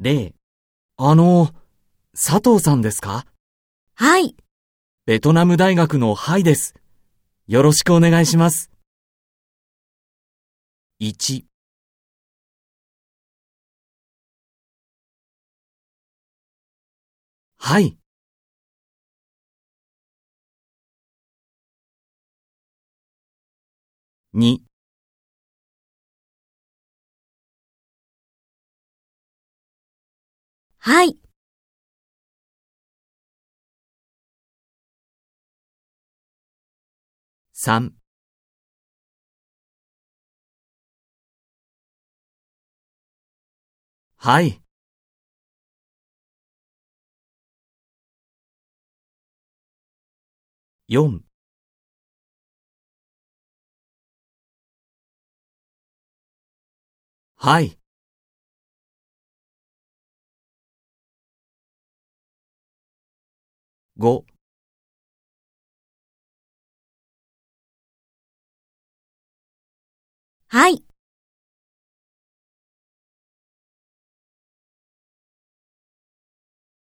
例、あの、佐藤さんですか？はい。ベトナム大学のハイです。よろしくお願いします。1、はい。2、はい。3はい。4はい。5はい。